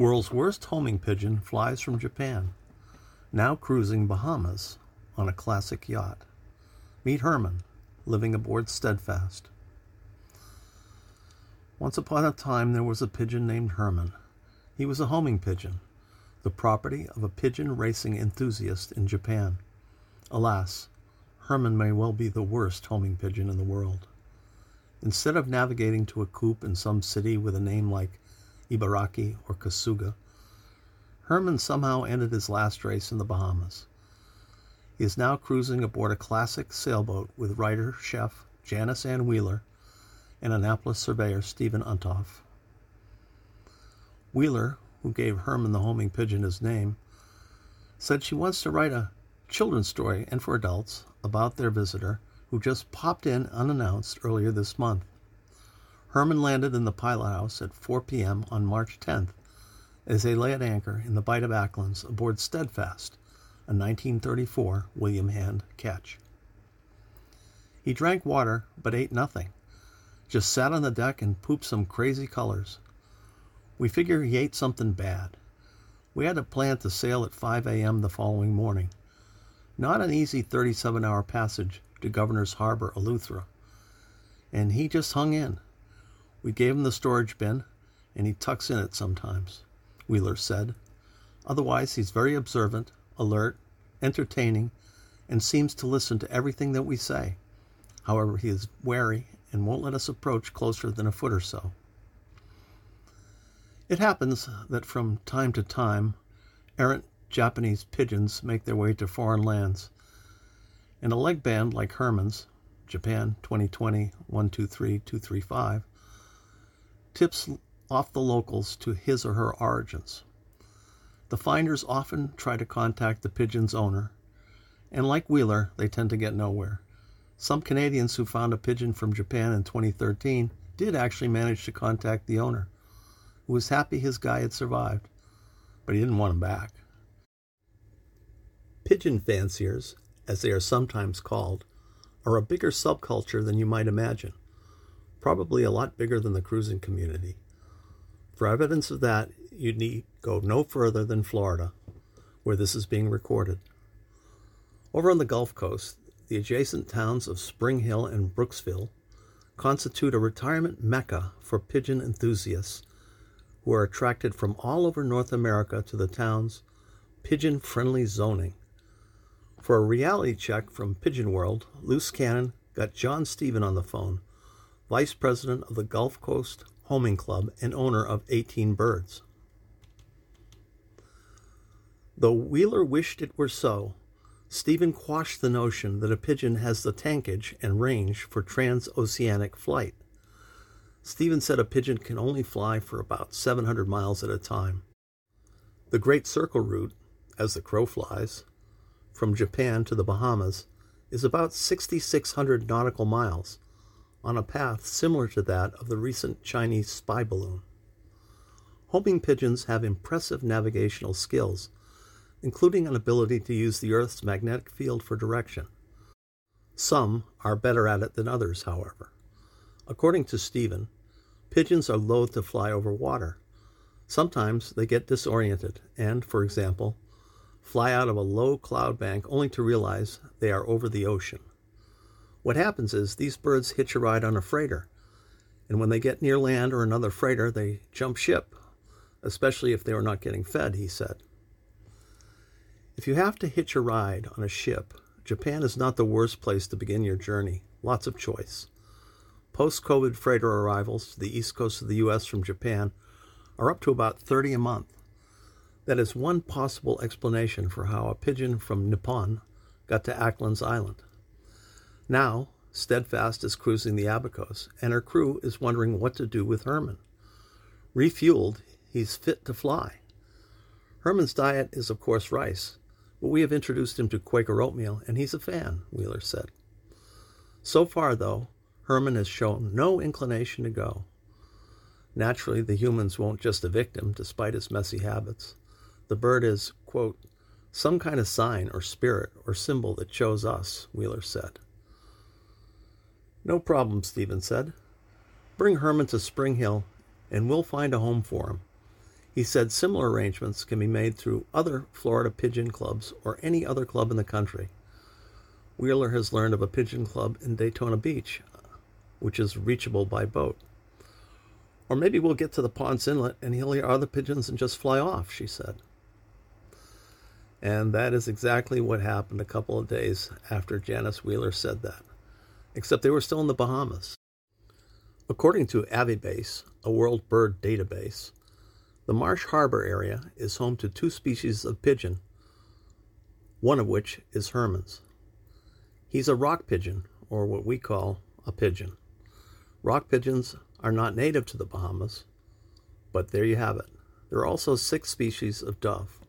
World's worst homing pigeon flies from Japan, now cruising Bahamas on a classic yacht. Meet Herman, living aboard Steadfast. Once upon a time there was a pigeon named Herman. He was a homing pigeon, the property of a pigeon racing enthusiast in Japan. Alas, Herman may well be the worst homing pigeon in the world. Instead of navigating to a coop in some city with a name like Ibaraki or Kasuga, Herman somehow ended his last race in the Bahamas. He is now cruising aboard a classic sailboat with writer chef Janice Ann Wheeler and Annapolis surveyor Stephen Untoff. Wheeler, who gave Herman the homing pigeon his name, said she wants to write a children's story and for adults about their visitor who just popped in unannounced earlier this month. Herman landed in the pilot house at 4 p.m. on March 10th as they lay at anchor in the Bight of Acklins aboard Steadfast, a 1934 William Hand ketch. He drank water but ate nothing, just sat on the deck and pooped some crazy colors. We figure he ate something bad. We had to plan to sail at 5 a.m. the following morning. Not an easy 37 hour passage to Governor's Harbor, Eleuthera. And he just hung in. We gave him the storage bin, and he tucks in it sometimes, Wheeler said. Otherwise, he's very observant, alert, entertaining, and seems to listen to everything that we say. However, he is wary and won't let us approach closer than a foot or so. It happens that from time to time, errant Japanese pigeons make their way to foreign lands, and a leg band like Herman's, Japan 2020 123 235, tips off the locals to his or her origins. The finders often try to contact the pigeon's owner, and like Wheeler, they tend to get nowhere. Some Canadians who found a pigeon from Japan in 2013 did actually manage to contact the owner, who was happy his guy had survived, but he didn't want him back. Pigeon fanciers, as they are sometimes called, are a bigger subculture than you might imagine, probably a lot bigger than the cruising community. For evidence of that, you need go no further than Florida, where this is being recorded. Over on the Gulf Coast, the adjacent towns of Spring Hill and Brooksville constitute a retirement mecca for pigeon enthusiasts who are attracted from all over North America to the town's pigeon friendly zoning. For a reality check from Pigeon World, Loose Cannon got John Stephen on the phone, Vice President of the Gulf Coast Homing Club and owner of 18 Birds. Though Wheeler wished it were so, Stephen quashed the notion that a pigeon has the tankage and range for transoceanic flight. Stephen said a pigeon can only fly for about 700 miles at a time. The Great Circle route, as the crow flies, from Japan to the Bahamas is about 6,600 nautical miles on a path similar to that of the recent Chinese spy balloon. Homing pigeons have impressive navigational skills including an ability to use the Earth's magnetic field for direction. Some are better at it than others, however. According to Stephen, pigeons are loath to fly over water. Sometimes they get disoriented and, for example, fly out of a low cloud bank only to realize they are over the ocean. What happens is these birds hitch a ride on a freighter, and when they get near land or another freighter, they jump ship, especially if they are not getting fed, he said. If you have to hitch a ride on a ship, Japan is not the worst place to begin your journey. Lots of choice. Post COVID freighter arrivals to the east coast of the U.S. from Japan are up to about 30 a month. That is one possible explanation for how a pigeon from Nippon got to Acklins Island. Now, Steadfast is cruising the Abacos, and her crew is wondering what to do with Herman. Refueled, he's fit to fly. Herman's diet is, of course, rice, but we have introduced him to Quaker oatmeal, and he's a fan, Wheeler said. So far, though, Herman has shown no inclination to go. Naturally, the humans won't just evict him, despite his messy habits. The bird is, quote, some kind of sign or spirit or symbol that shows us, Wheeler said. No problem, Stephen said. Bring Herman to Spring Hill, and we'll find a home for him. He said similar arrangements can be made through other Florida pigeon clubs or any other club in the country. Wheeler has learned of a pigeon club in Daytona Beach, which is reachable by boat. Or maybe we'll get to the Ponce Inlet and he'll hear other pigeons and just fly off, she said. And that is exactly what happened a couple of days after Janice Wheeler said that, except they were still in the Bahamas. According to Avibase, a world bird database, the Marsh Harbor area is home to two species of pigeon, one of which is Herman's. He's a rock pigeon, or what we call a pigeon. Rock pigeons are not native to the Bahamas, but there you have it. There are also six species of dove.